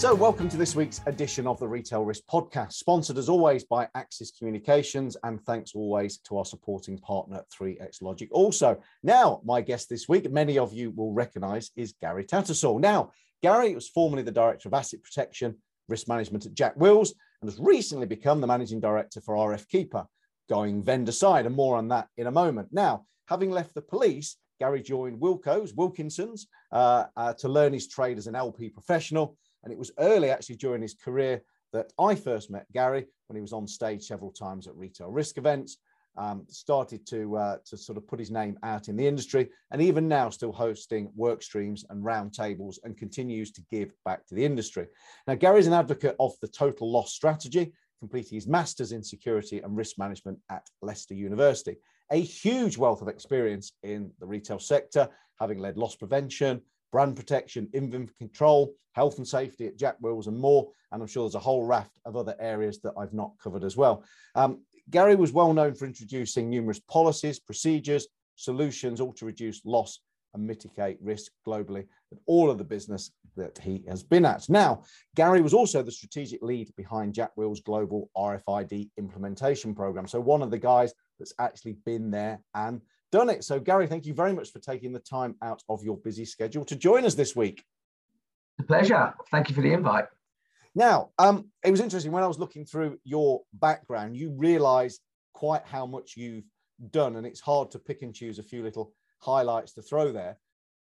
So, welcome to this week's edition of the Retail Risk Podcast, sponsored as always by Axis Communications, and thanks always to our supporting partner, 3X Logic. Also, now my guest this week, many of you will recognise, is Gary Tattersall. Now, Gary was formerly the Director of Asset Protection Risk Management at Jack Wills and has recently become the Managing Director for RF Keeper, going vendor side, and more on that in a moment. Now, having left the police, Gary joined Wilko's, Wilkinson's, uh, uh, to learn his trade as an LP professional and it was early, actually, during his career that I first met Gary when he was on stage several times at retail risk events. Um, started to uh, to sort of put his name out in the industry, and even now still hosting work streams and roundtables, and continues to give back to the industry. Now, Gary's an advocate of the total loss strategy, completing his masters in security and risk management at Leicester University. A huge wealth of experience in the retail sector, having led loss prevention, brand protection, inventory control, health and safety at Jack Wills, and more. And I'm sure there's a whole raft of other areas that I've not covered as well. Um, Gary was well known for introducing numerous policies, procedures, solutions, all to reduce loss and mitigate risk globally at all of the business that he has been at. Now, Gary was also the strategic lead behind Jack Will's global RFID implementation program. So, one of the guys that's actually been there and done it. So, Gary, thank you very much for taking the time out of your busy schedule to join us this week. A pleasure. Thank you for the invite. Now, um, it was interesting when I was looking through your background, you realize quite how much you've done, and it's hard to pick and choose a few little highlights to throw there.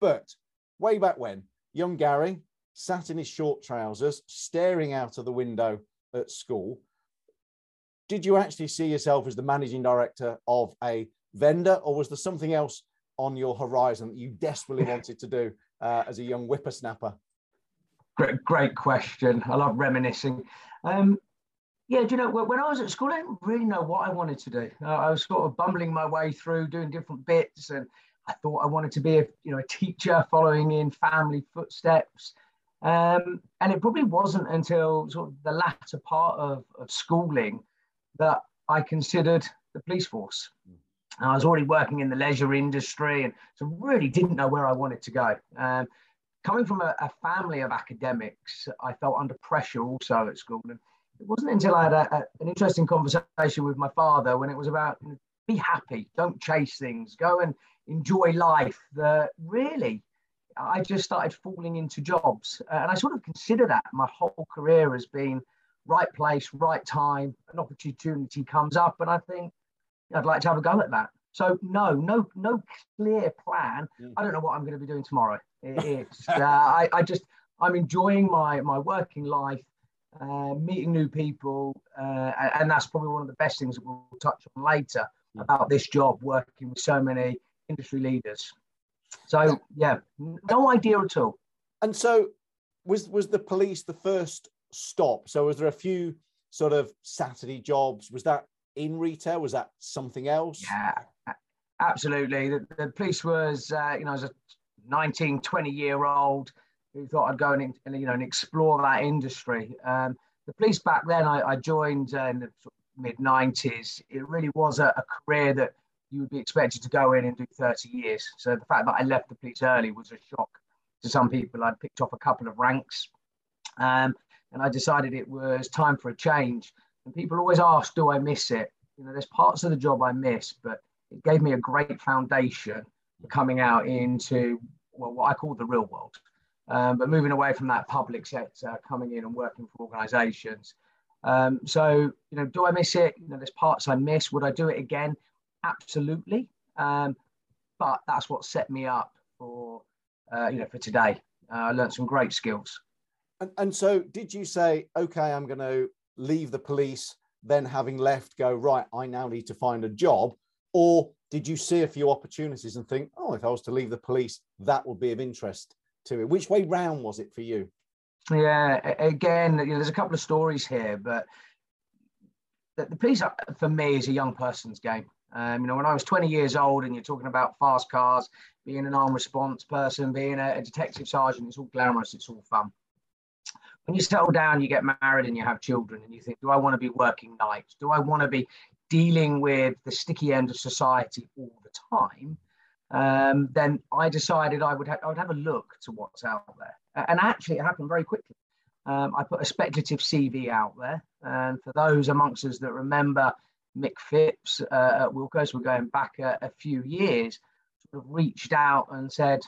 But way back when, young Gary sat in his short trousers, staring out of the window at school. Did you actually see yourself as the managing director of a vendor, or was there something else on your horizon that you desperately wanted to do uh, as a young whippersnapper? Great, great question. I love reminiscing. Um, yeah, do you know when I was at school, I didn't really know what I wanted to do. Uh, I was sort of bumbling my way through, doing different bits, and I thought I wanted to be a you know a teacher, following in family footsteps. Um, and it probably wasn't until sort of the latter part of, of schooling that I considered the police force. Mm. I was already working in the leisure industry and so really didn't know where I wanted to go. Um, coming from a, a, family of academics, I felt under pressure also at school. And it wasn't until I had a, a, an interesting conversation with my father when it was about you know, be happy, don't chase things, go and enjoy life, that really I just started falling into jobs. Uh, and I sort of consider that my whole career as being right place, right time, an opportunity comes up. And I think, I'd like to have a go at that. So no, no, no clear plan. Mm. I don't know what I'm going to be doing tomorrow. it's uh, I, I just I'm enjoying my my working life, uh, meeting new people, uh, and that's probably one of the best things that we'll touch on later mm. about this job, working with so many industry leaders. So yeah, no idea at all. And so was was the police the first stop? So was there a few sort of Saturday jobs? Was that in retail? Was that something else? Yeah, absolutely. The, the police was, uh, you know, as a 19, 20 year old who thought I'd go and, you know, and explore that industry. Um, the police back then, I, I joined uh, in the mid 90s. It really was a, a, career that you would be expected to go in and do 30 years. So the fact that I left the police early was a shock to some people. I'd picked off a couple of ranks. Um, and I decided it was time for a change. And people always ask, do I miss it? You know, there's parts of the job I miss, but it gave me a great foundation for coming out into well, what I call the real world. Um, but moving away from that public sector, coming in and working for organizations. Um, so, you know, do I miss it? You know, there's parts I miss. Would I do it again? Absolutely. Um, but that's what set me up for, uh, you know, for today. Uh, I learned some great skills. And, and so, did you say, okay, I'm going to leave the police, then having left, go, right, I now need to find a job? Or did you see a few opportunities and think, oh, if I was to leave the police, that would be of interest to it? Which way round was it for you? Yeah, again, you know, there's a couple of stories here, but the, the police for me is a young person's game. Um, you know, when I was 20 years old and you're talking about fast cars, being an armed response person, being a, a detective sergeant, it's all glamorous, it's all fun when you settle down, you get married and you have children, and you think, do I want to be working nights? Do I want to be dealing with the sticky end of society all the time? Um, then I decided I would, ha- I would have a look to what's out there. And actually, it happened very quickly. um, I put a speculative CV out there. And for those amongst us that remember Mick Phipps uh, at Wilko's, we're going back a, a, few years, sort of reached out and said,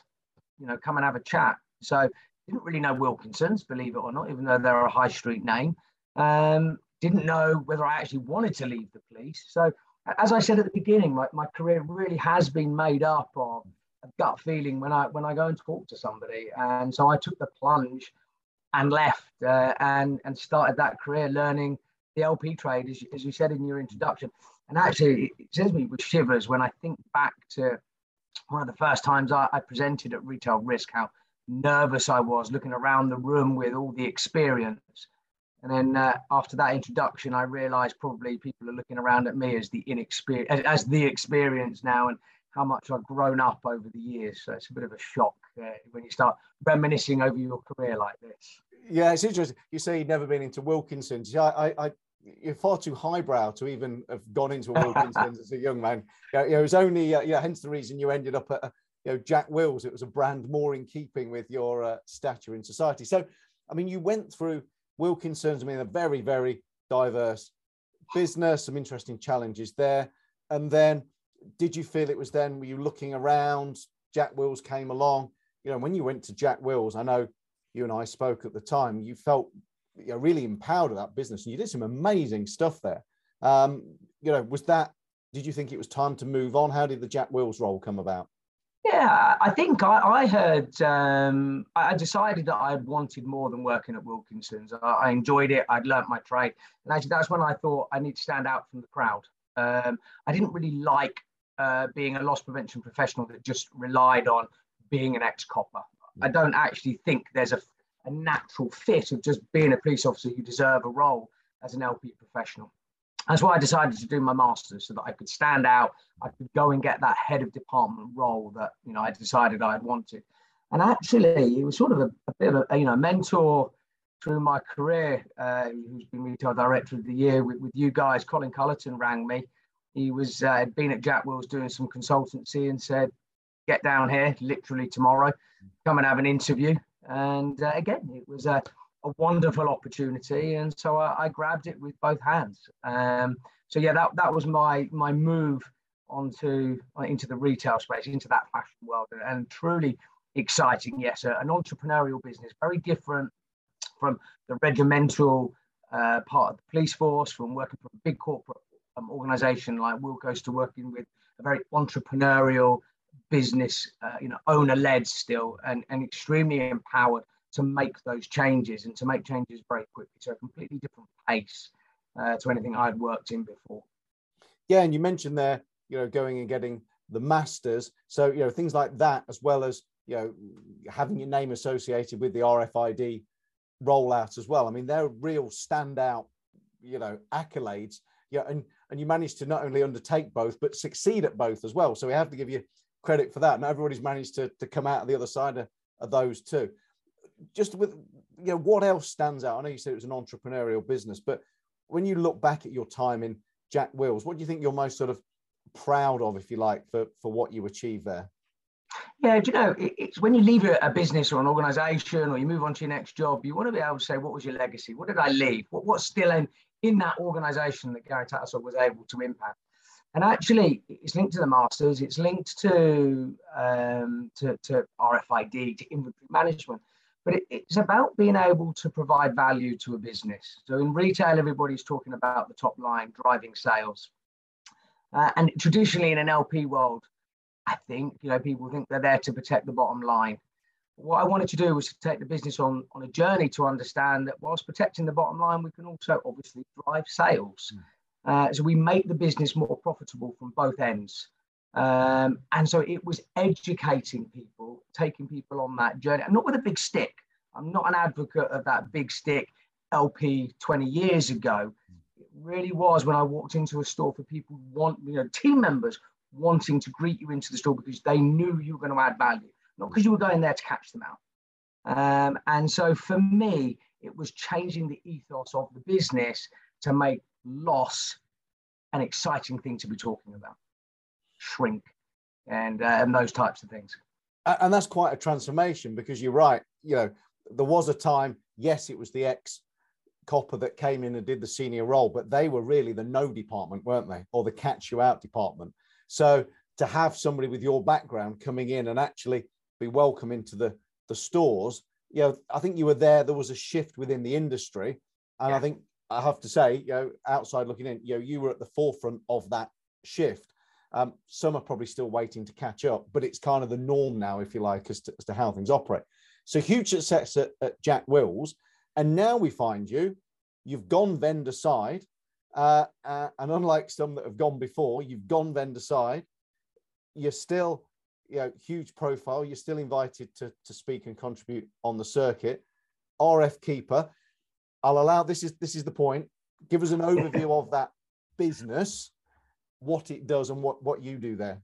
you know, come and have a chat. So didn't really know Wilkinson's, believe it or not, even though they're a high street name. Um, didn't know whether I actually wanted to leave the police. So as I said at the beginning, my, my career really has been made up of a gut feeling when I when I go and talk to somebody. And so I took the plunge and left uh, and and started that career learning the LP trade, as you, as you said in your introduction. And actually, it sends me with shivers when I think back to one of the first times I, I presented at Retail Risk, how nervous I was looking around the room with all the experience. And then uh, after that introduction, I realized probably people are looking around at me as the inexperience, as, as the experience now, and how much I've grown up over the years. So it's a bit of a shock uh, when you start reminiscing over your career like this. Yeah, it's interesting. You say you've never been into Wilkinson's. Yeah, I, I, you're far too highbrow to even have gone into a Wilkinson's as a young man. Yeah, you know, it was only, uh, yeah, hence the reason you ended up at, you know, Jack Wills. It was a brand more in keeping with your uh, stature in society. So, I mean, you went through Wilkinson's. I mean, a very, very diverse business, some interesting challenges there. And then did you feel it was then, were you looking around? Jack Wills came along. You know, when you went to Jack Wills, I know you and I spoke at the time, you felt you know, really empowered of that business and you did some amazing stuff there. Um, you know, was that, did you think it was time to move on? How did the Jack Wills role come about? Yeah, I think I, I heard, um, I decided that I wanted more than working at Wilkinson's. I, I, enjoyed it. I'd learnt my trade. And actually, that's when I thought I need to stand out from the crowd. Um, I didn't really like uh, being a loss prevention professional that just relied on being an ex copper. I don't actually think there's a, a natural fit of just being a police officer. You deserve a role as an LP professional. That's why I decided to do my master's so that I could stand out. I could go and get that head of department role that you know I decided I had wanted. And actually, it was sort of a, a bit of a you know mentor through my career, uh, who's been retail director of the year with, with you guys. Colin Cullerton rang me. He was uh, been at Jack Wills doing some consultancy and said, "Get down here, literally tomorrow, come and have an interview." And uh, again, it was a a wonderful opportunity, and so I, I grabbed it with both hands. Um, so yeah, that that was my my move onto uh, into the retail space, into that fashion world, and, and truly exciting. Yes, an entrepreneurial business, very different from the regimental uh, part of the police force, from working for a big corporate um, organization like Wilko's to working with a very entrepreneurial business, uh, you know, owner led still, and, and extremely empowered to make those changes and to make changes very quickly. So a completely different pace uh, to anything I'd worked in before. Yeah, and you mentioned there, you know, going and getting the masters. So you know things like that, as well as you know having your name associated with the RFID rollout as well. I mean, they're real standout, you know, accolades. Yeah, and and you managed to not only undertake both but succeed at both as well. So we have to give you credit for that. Not everybody's managed to to come out of the other side of, of those too just with you know what else stands out? I know you said it was an entrepreneurial business, but when you look back at your time in Jack Wills, what do you think you're most sort of proud of, if you like, for for what you achieved there? Yeah, do you know, it's when you leave a business or an organization or you move on to your next job, you want to be able to say, what was your legacy? What did I leave? What, what's still in, in that organization that Gary Tattersall was able to impact? And actually, it's linked to the masters, it's linked to, um, to, to RFID, to inventory management but it, it's about being able to provide value to a business. So in retail, everybody's talking about the top line, driving sales. Uh, and traditionally in an LP world, I think, you know, people think they're there to protect the bottom line. What I wanted to do was to take the business on, on a journey to understand that whilst protecting the bottom line, we can also obviously drive sales. Mm. Uh, so we make the business more profitable from both ends. Um, and so it was educating people, taking people on that journey, and not with a big stick. I'm not an advocate of that big stick LP 20 years ago. It really was when I walked into a store for people want, you know, team members wanting to greet you into the store because they knew you were going to add value, not because you were going there to catch them out. Um, and so for me, it was changing the ethos of the business to make loss an exciting thing to be talking about shrink, and uh, and those types of things. And that's quite a transformation because you're right. You know, there was a time yes, it was the ex copper that came in and did the senior role, but they were really the no department, weren't they? Or the catch you out department. So to have somebody with your background coming in and actually be welcome into the, the stores, you know, I think you were there. There was a shift within the industry. And yeah. I think I have to say, you know, outside looking in, you know, you were at the forefront of that shift. Um, some are probably still waiting to catch up, but it's kind of the norm now, if you like, as to, as to how things operate. So huge success at, at Jack Wills. And now we find you, you've gone vendor side. Uh, uh, and unlike some that have gone before, you've gone vendor side. You're still, you know, huge profile. You're still invited to, to speak and contribute on the circuit. RF keeper. I'll allow this is this is the point. Give us an overview of that business, what it does, and what what you do there.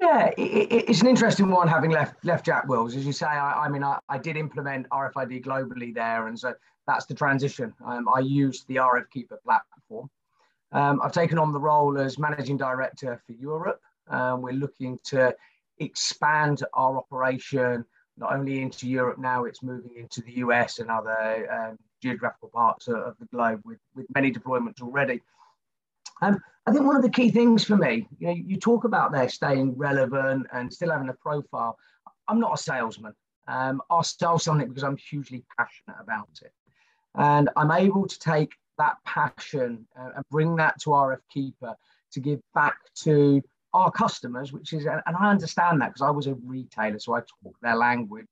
Yeah, it, it's an interesting one having left left Jack Wills. As you say, I, I mean, I, I, did implement RFID globally there, and so that's the transition. Um, I used the RF Keeper platform. Um, I've taken on the role as managing director for Europe. Um, we're looking to expand our operation not only into Europe now, it's moving into the US and other um, geographical parts of, of the globe with, with many deployments already. Um, I think one of the key things for me, you know, you talk about there staying relevant and still having a profile. I'm not a salesman. Um, I'll sell something because I'm hugely passionate about it. And I'm able to take that passion uh, and bring that to RF Keeper to give back to our customers, which is, and I understand that because I was a retailer, so I talk their language.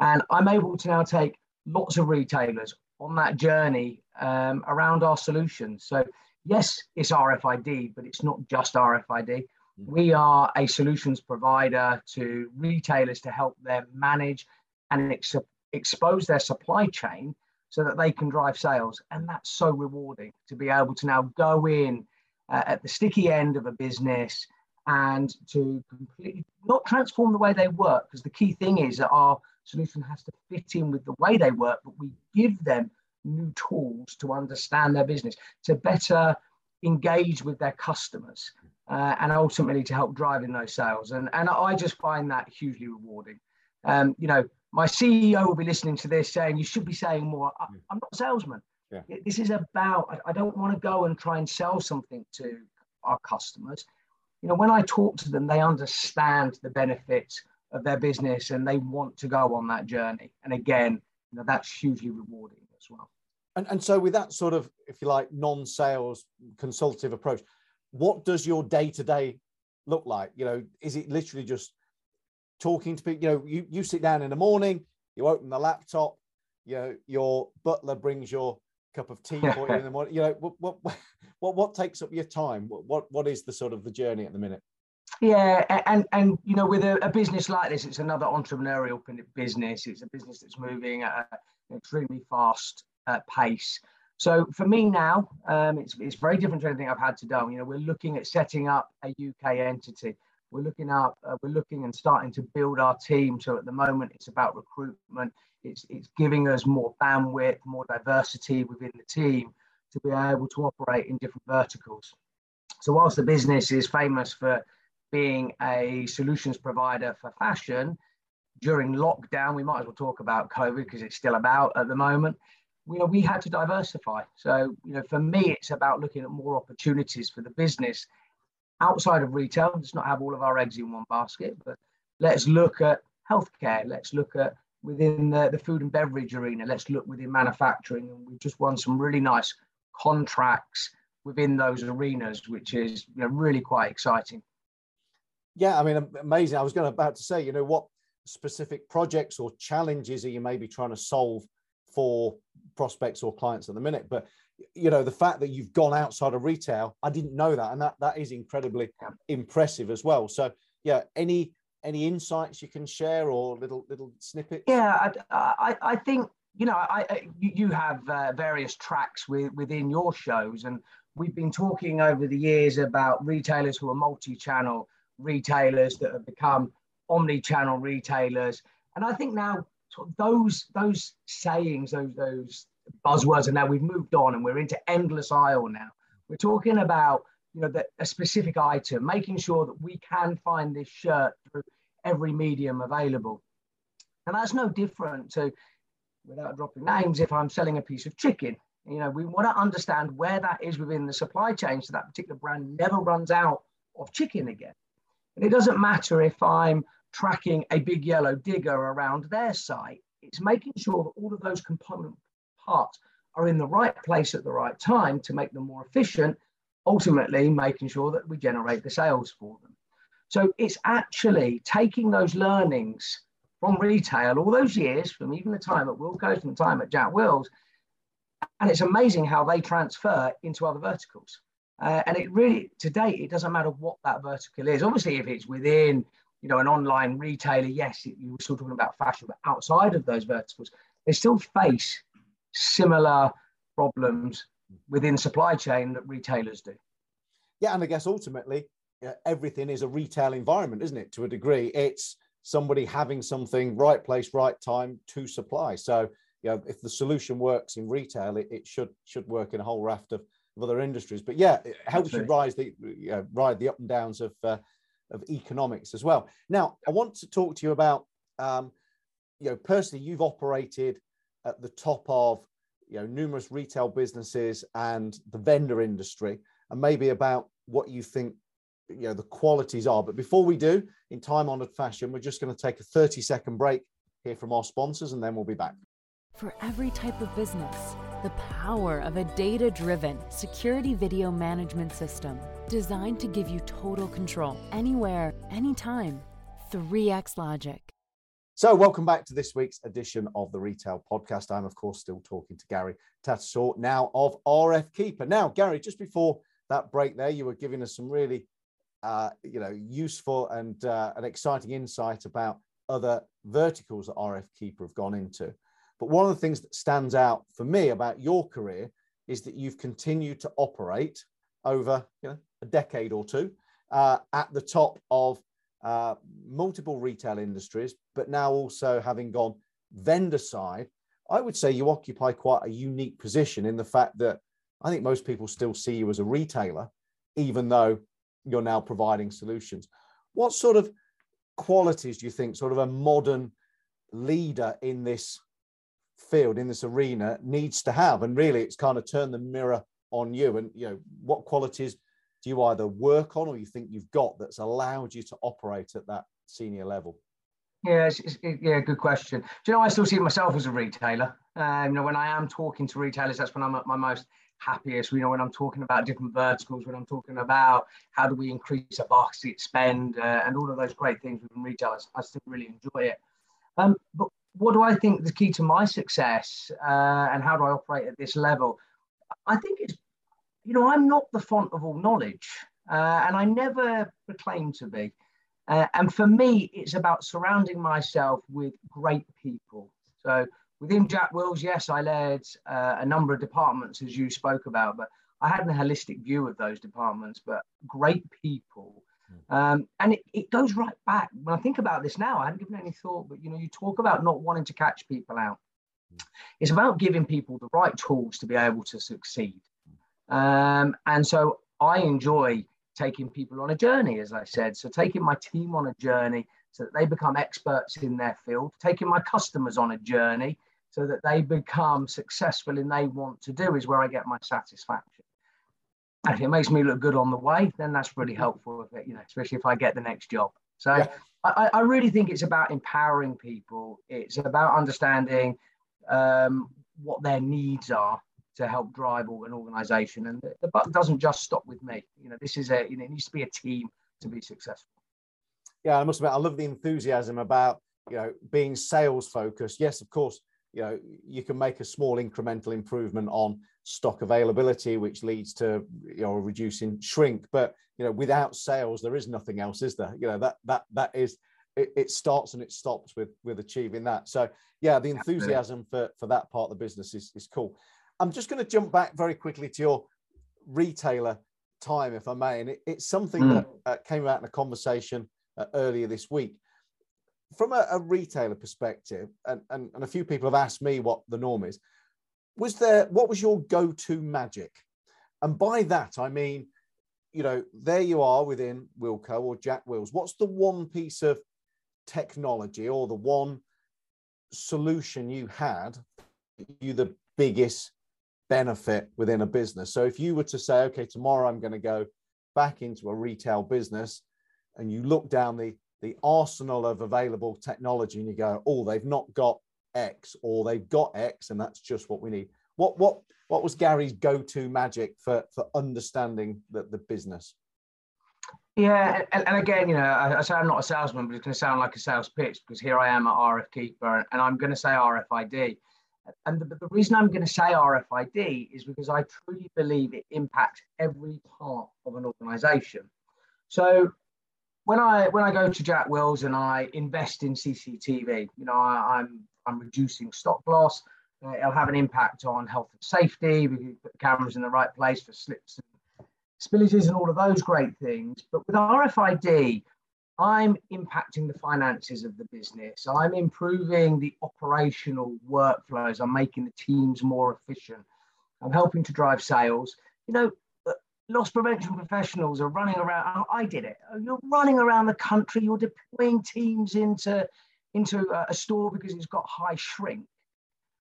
And I'm able to now take lots of retailers on that journey um, around our solutions. So yes, it's RFID, but it's not just RFID. Mm-hmm. We are a solutions provider to retailers to help them manage and ex- expose their supply chain so that they can drive sales. And that's so rewarding to be able to now go in uh, at the sticky end of a business and to completely not transform the way they work. Because the key thing is that our solution has to fit in with the way they work, but we give them new tools to understand their business, to better engage with their customers, uh, and ultimately to help drive in those sales. And, and I just find that hugely rewarding. Um, you know, my CEO will be listening to this saying, you should be saying more. I, am not a salesman. Yeah. This is about, I, I don't want to go and try and sell something to our customers. You know, when I talk to them, they understand the benefits of their business and they want to go on that journey. And again, you know, that's hugely rewarding as well. And, and so with that sort of, if you like, non-sales consultative approach, what does your day-to-day look like? You know, is it literally just talking to people? You know, you, you sit down in the morning, you open the laptop, you know, your butler brings your cup of tea for you in the morning. You know, what, what, what, what takes up your time? What, what, what is the sort of the journey at the minute? Yeah, and and you know, with a, a, business like this, it's another entrepreneurial business. It's a business that's moving at extremely fast uh, pace. So for me now, um, it's it's very different to anything I've had to do. You know, we're looking at setting up a UK entity. We're looking up, uh, we're looking and starting to build our team. So at the moment, it's about recruitment. It's it's giving us more bandwidth, more diversity within the team to be able to operate in different verticals. So whilst the business is famous for being a solutions provider for fashion during lockdown, we might as well talk about COVID because it's still about at the moment. You know, we had to diversify. So, you know, for me, it's about looking at more opportunities for the business outside of retail. Let's not have all of our eggs in one basket, but let's look at healthcare. Let's look at within the, the food and beverage arena. Let's look within manufacturing. And we've just won some really nice contracts within those arenas, which is you know, really quite exciting. Yeah, I mean, amazing. I was going to about to say, you know, what specific projects or challenges are you maybe trying to solve for prospects or clients at the minute? But you know, the fact that you've gone outside of retail, I didn't know that, and that that is incredibly impressive as well. So, yeah, any any insights you can share or little little snippets? Yeah, I I, I think you know, I, I you have uh, various tracks with, within your shows, and we've been talking over the years about retailers who are multi-channel retailers that have become omni-channel retailers. And I think now those those sayings, those those buzzwords, and now we've moved on and we're into endless aisle now. We're talking about you know the, a specific item, making sure that we can find this shirt through every medium available. And that's no different to without dropping names, if I'm selling a piece of chicken, you know, we want to understand where that is within the supply chain so that particular brand never runs out of chicken again. And it doesn't matter if I'm tracking a big yellow digger around their site, it's making sure that all of those component parts are in the right place at the right time to make them more efficient, ultimately making sure that we generate the sales for them. So it's actually taking those learnings from retail all those years, from even the time at Wilko's and the time at Jack Wills, and it's amazing how they transfer into other verticals. Uh, and it really, to date, it doesn't matter what that vertical is. Obviously, if it's within, you know, an online retailer, yes, you were still talking about fashion, but outside of those verticals, they still face similar problems within supply chain that retailers do. Yeah, and I guess ultimately everything is a retail environment, isn't it? To a degree, it's somebody having something right place, right time to supply. So, you know, if the solution works in retail, it, it should should work in a whole raft of, of other industries. But yeah, it helps you rise the you know, ride the up and downs of uh, of economics as well. Now, I want to talk to you about, um, you know, personally, you've operated at the top of you know numerous retail businesses and the vendor industry, and maybe about what you think you know the qualities are. But before we do, in time-honored fashion, we're just going to take a 30-second break here from our sponsors, and then we'll be back. For every type of business, the power of a data-driven security video management system designed to give you total control anywhere, anytime. 3x Logic. So, welcome back to this week's edition of the Retail Podcast. I'm, of course, still talking to Gary Tattersall now of RF Keeper. Now, Gary, just before that break there, you were giving us some really, uh, you know, useful and uh, an exciting insight about other verticals that RF Keeper have gone into. But one of the things that stands out for me about your career is that you've continued to operate over, you know, a decade or two uh, at the top of uh, multiple retail industries, but now also having gone vendor side, I would say you occupy quite a unique position in the fact that I think most people still see you as a retailer, even though you're now providing solutions. What sort of qualities do you think sort of a modern leader in this field, in this arena, needs to have? And really, it's kind of turned the mirror on you. And you know, what qualities do you either work on or you think you've got that's allowed you to operate at that senior level? Yeah, it's, it's, yeah, good question. Do you know I still see myself as a retailer? Um, you know, when I am talking to retailers, that's when I'm at my most happiest. You know, when I'm talking about different verticals, when I'm talking about how do we increase a basket spend uh, and all of those great things within retailers, I still really enjoy it. Um, but what do I think the key to my success uh, and how do I operate at this level? I think it's, you know, I'm not the font of all knowledge, uh, and I never proclaim to be. Uh, and for me, it's about surrounding myself with great people. So within Jack Wills, yes, I led uh, a number of departments, as you spoke about, but I had a holistic view of those departments, but great people. Hmm. Um, and it, it goes right back. When I think about this now, I hadn't given any thought, but you know, you talk about not wanting to catch people out. Hmm. It's about giving people the right tools to be able to succeed. Um, and so I enjoy taking people on a journey, as I said. So taking my team on a journey so that they become experts in their field, taking my customers on a journey so that they become successful in they want to do is where I get my satisfaction. If it makes me look good on the way, then that's really mm-hmm. helpful, if it, you know, especially if I get the next job. So yeah. I, I, really think it's about empowering people. It's about understanding um, what their needs are to help drive an organization. And the, the buck doesn't just stop with me. You know, this is a, you know, it needs to be a team to be successful. Yeah, I must admit, I love the enthusiasm about, you know, being sales focused. Yes, of course, you know you can make a small incremental improvement on stock availability which leads to you know reducing shrink. But you know without sales there is nothing else is there? You know that that that is it, it starts and it stops with with achieving that. So yeah the enthusiasm for for that part of the business is, is cool. I'm just going to jump back very quickly to your retailer time if i may. And it, it's something mm. that uh, came out in a conversation uh, earlier this week from a, a retailer perspective, and, and, and a few people have asked me what the norm is, was there, what was your go to magic? And by that, I mean, you know, there you are within Wilko or Jack Wills. What's the one piece of technology or the one solution you had you the biggest benefit within a business? So if you were to say, okay, tomorrow I'm going to go back into a retail business, and you look down the the arsenal of available technology, and you go, oh, they've not got X, or they've got X, and that's just what we need. What what what was Gary's go-to magic for for understanding the, the business? Yeah, and, and again, you know, I, I, say I'm not a salesman, but it's going to sound like a sales pitch because here I am at RF Keeper, and I'm going to say RFID. And the, the reason I'm going to say RFID is because I truly believe it impacts every part of an organization. So when I when I go to Jack Wills and I invest in CCTV, you know, I, am I'm, I'm reducing stock loss. Uh, it'll have an impact on health and safety. We can put the cameras in the right place for slips and spillages and all of those great things. But with RFID, I'm impacting the finances of the business. I'm improving the operational workflows. I'm making the teams more efficient. I'm helping to drive sales. You know, loss prevention professionals are running around. I did it. You're running around the country. You're deploying teams into into a store because it's got high shrink.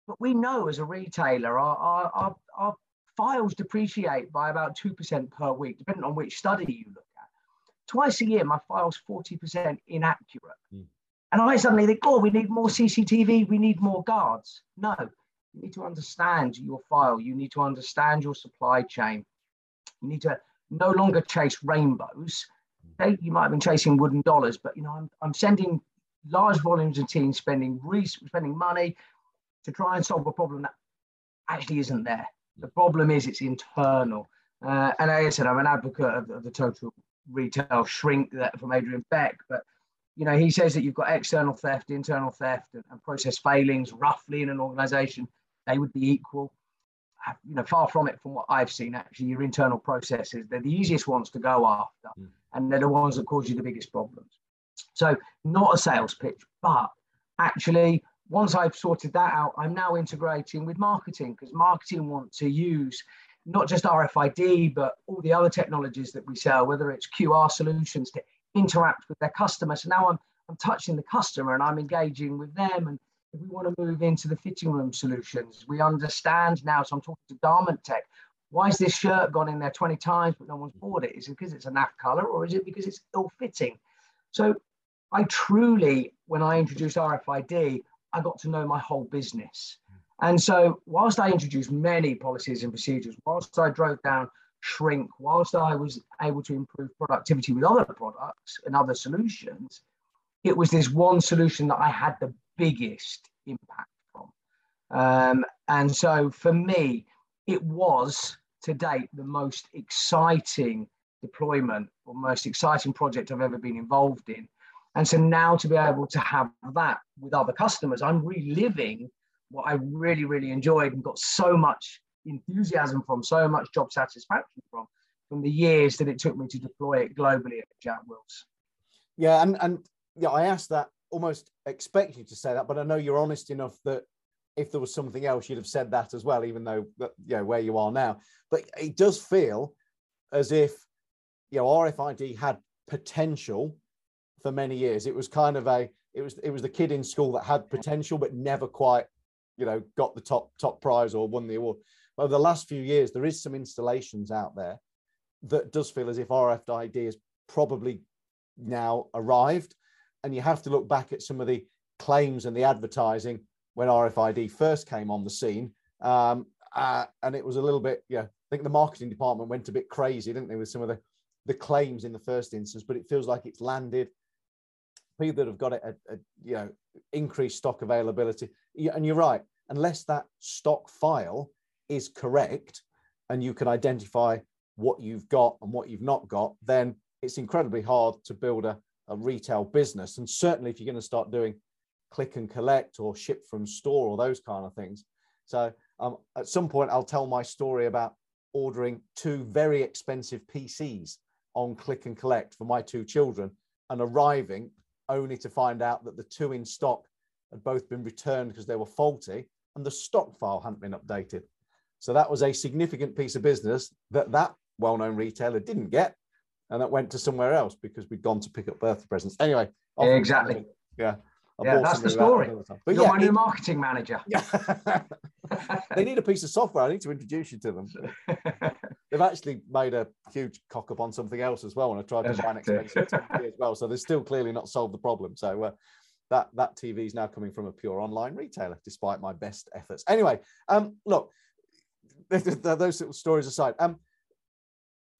But we know as a retailer, our, our, our, our files depreciate by about 2% per week, depending on which study you look at. Twice a year, my file's 40% inaccurate. Mm. And I suddenly think, oh, we need more CCTV, we need more guards. No, you need to understand your file, you need to understand your supply chain. You need to no longer chase rainbows. Okay? You might have been chasing wooden dollars, but you know, I'm, I'm sending large volumes of teams spending spending money to try and solve a problem that actually isn't there. The problem is it's internal. Uh, and like I said, I'm an advocate of, of the total retail shrink that from Adrian Beck, but you know, he says that you've got external theft, internal theft, and, and process failings roughly in an organization. They would be equal. You know, far from it from what I've seen, actually, your internal processes, they're the easiest ones to go after, mm. and they're the ones that cause you the biggest problems. So, not a sales pitch, but actually once I've sorted that out, I'm now integrating with marketing because marketing want to use not just RFID, but all the other technologies that we sell, whether it's QR solutions to interact with their customers. So now I'm, I'm touching the customer and I'm engaging with them. And if we want to move into the fitting room solutions, we understand now. So I'm talking to Garment Tech. Why has this shirt gone in there 20 times, but no one's bought it? Is it because it's a NAF color or is it because it's ill fitting? So I truly, when I introduced RFID, I got to know my whole business. And so, whilst I introduced many policies and procedures, whilst I drove down shrink, whilst I was able to improve productivity with other products and other solutions, it was this one solution that I had the biggest impact from. Um, and so, for me, it was to date the most exciting deployment or most exciting project I've ever been involved in and so now to be able to have that with other customers, I'm reliving what I really, really enjoyed and got so much enthusiasm from, so much job satisfaction from, from the years that it took me to deploy it globally at Jack Wills. Yeah, and and yeah, I asked that almost expect you to say that, but I know you're honest enough that if there was something else, you'd have said that as well, even though you know where you are now. But it does feel as if you know RFID had potential for many years. It was kind of a it was it was the kid in school that had potential but never quite, you know, got the top top prize or won the award. Over the last few years, there is some installations out there that does feel as if RFID has probably now arrived. And you have to look back at some of the claims and the advertising when RFID first came on the scene. Um, uh, and it was a little bit, yeah, I think the marketing department went a bit crazy, didn't they, with some of the, the claims in the first instance, but it feels like it's landed people that have got it, a, a, you know, increased stock availability. And you're right, unless that stock file is correct and you can identify what you've got and what you've not got, then it's incredibly hard to build a, a retail business. And certainly if you're going to start doing click and collect or ship from store or those kind of things. So um, at some point, I'll tell my story about ordering two very expensive PCs on click and collect for my two children and arriving only to find out that the two in stock had both been returned because they were faulty and the stock file hadn't been updated. So that was a significant piece of business that that well-known retailer didn't get, and that went to somewhere else because we'd gone to pick up birthday presents. Anyway, exactly. Yeah. I yeah, that's the story. But You're yeah, my new it, marketing manager. Yeah. they need a piece of software. I need to introduce you to them. They've actually made a huge cock up on something else as well, and I tried to find expensive TV as well. So they're still clearly not solved the problem. So uh, that that TV is now coming from a pure online retailer, despite my best efforts. Anyway, um, look, those little stories aside, um,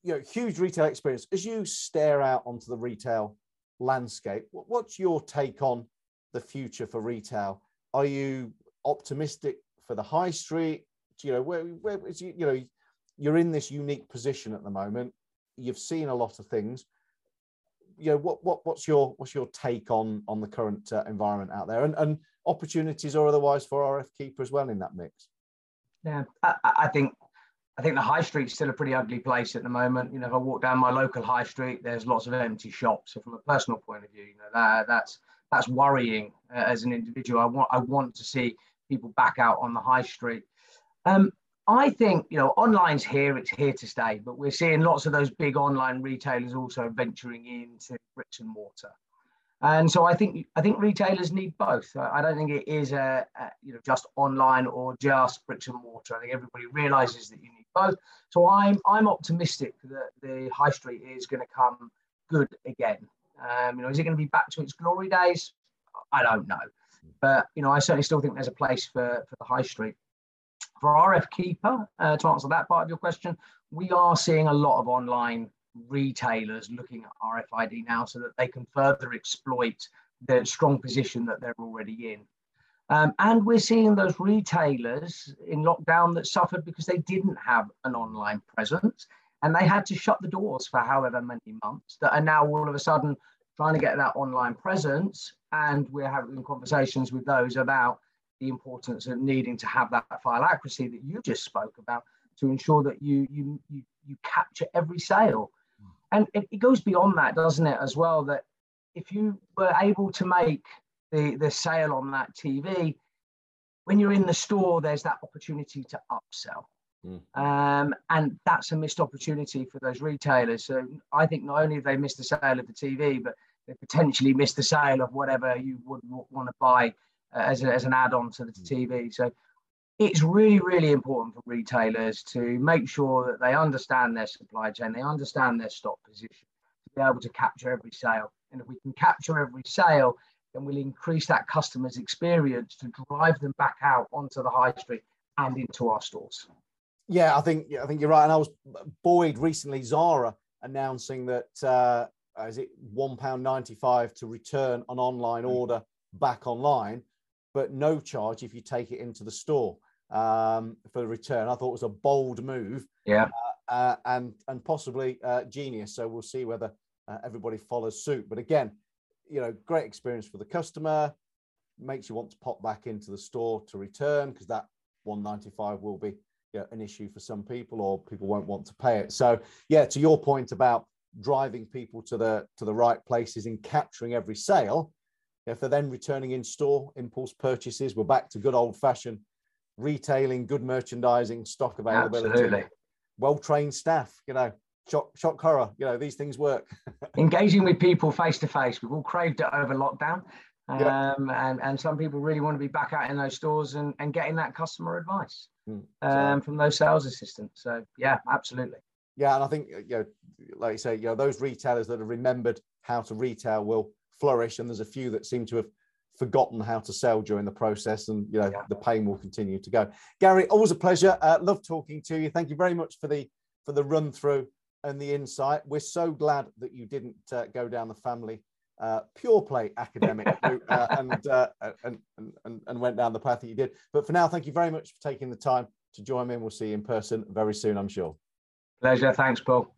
you know, huge retail experience. As you stare out onto the retail landscape, what's your take on the future for retail? Are you optimistic for the high street? You know, where, where is you, you know, you're in this unique position at the moment. You've seen a lot of things. You know, what what what's your what's your take on on the current uh, environment out there, and and opportunities or otherwise for RF Keeper as well in that mix? Yeah, I, I think I think the high street's still a pretty ugly place at the moment. You know, if I walk down my local high street, there's lots of empty shops. So from a personal point of view, you know, that that's that's worrying uh, as an individual. I want I want to see people back out on the high street. Um, I think you know online's here; it's here to stay. But we're seeing lots of those big online retailers also venturing into bricks and mortar, and so I think I think retailers need both. I don't think it is a, a you know just online or just bricks and mortar. I think everybody realizes that you need both. So I'm I'm optimistic that the high street is going to come good again. Um, you know, is it going to be back to its glory days? I don't know. But you know, I certainly still think there's a place for, for the high street. For RF Keeper, uh, to answer that part of your question, we are seeing a lot of online retailers looking at RFID now so that they can further exploit the strong position that they're already in. Um, and we're seeing those retailers in lockdown that suffered because they didn't have an online presence and they had to shut the doors for however many months that are now all of a sudden trying to get that online presence. And we're having conversations with those about the importance of needing to have that file accuracy that you just spoke about to ensure that you you you, you capture every sale. And it, it goes beyond that doesn't it as well that if you were able to make the the sale on that tv when you're in the store there's that opportunity to upsell mm. um, and that's a missed opportunity for those retailers so i think not only have they missed the sale of the tv but they potentially miss the sale of whatever you would want to buy uh, as, a, as an add-on to the mm. TV. So it's really, really important for retailers to make sure that they understand their supply chain, they understand their stock position, to be able to capture every sale. And if we can capture every sale, then we'll increase that customer's experience to drive them back out onto the high street and into our stores. Yeah, I think I think you're right. And I was buoyed recently, Zara announcing that uh, is it one pound ninety five to return an online hmm. order back online, but no charge if you take it into the store um, for the return. I thought it was a bold move. Yeah. Uh, uh, and and possibly uh, genius. So we'll see whether uh, everybody follows suit. But again, you know, great experience for the customer. Makes you want to pop back into the store to return because that 195 will be you know, an issue for some people, or people won't want to pay it. So yeah, to your point about driving people to the to the right places and capturing every sale if they're then returning in store impulse purchases we're back to good old fashioned retailing good merchandising stock availability well trained staff you know shock shock horror you know these things work engaging with people face to face we've all craved it over lockdown um, yeah. and and some people really want to be back out in those stores and, and getting that customer advice mm, um, from those sales assistants so yeah absolutely yeah, and I think you know, like you say, you know, those retailers that have remembered how to retail will flourish, and there's a few that seem to have forgotten how to sell during the process, and you know, yeah. the pain will continue to go. Gary, always a pleasure. Uh, love talking to you. Thank you very much for the for the run through and the insight. We're so glad that you didn't uh, go down the family uh, pure play academic route uh, and, uh, and, and, and went down the path that you did. But for now, thank you very much for taking the time to join me. And we'll see you in person very soon, I'm sure. Pleasure. Thanks, Paul.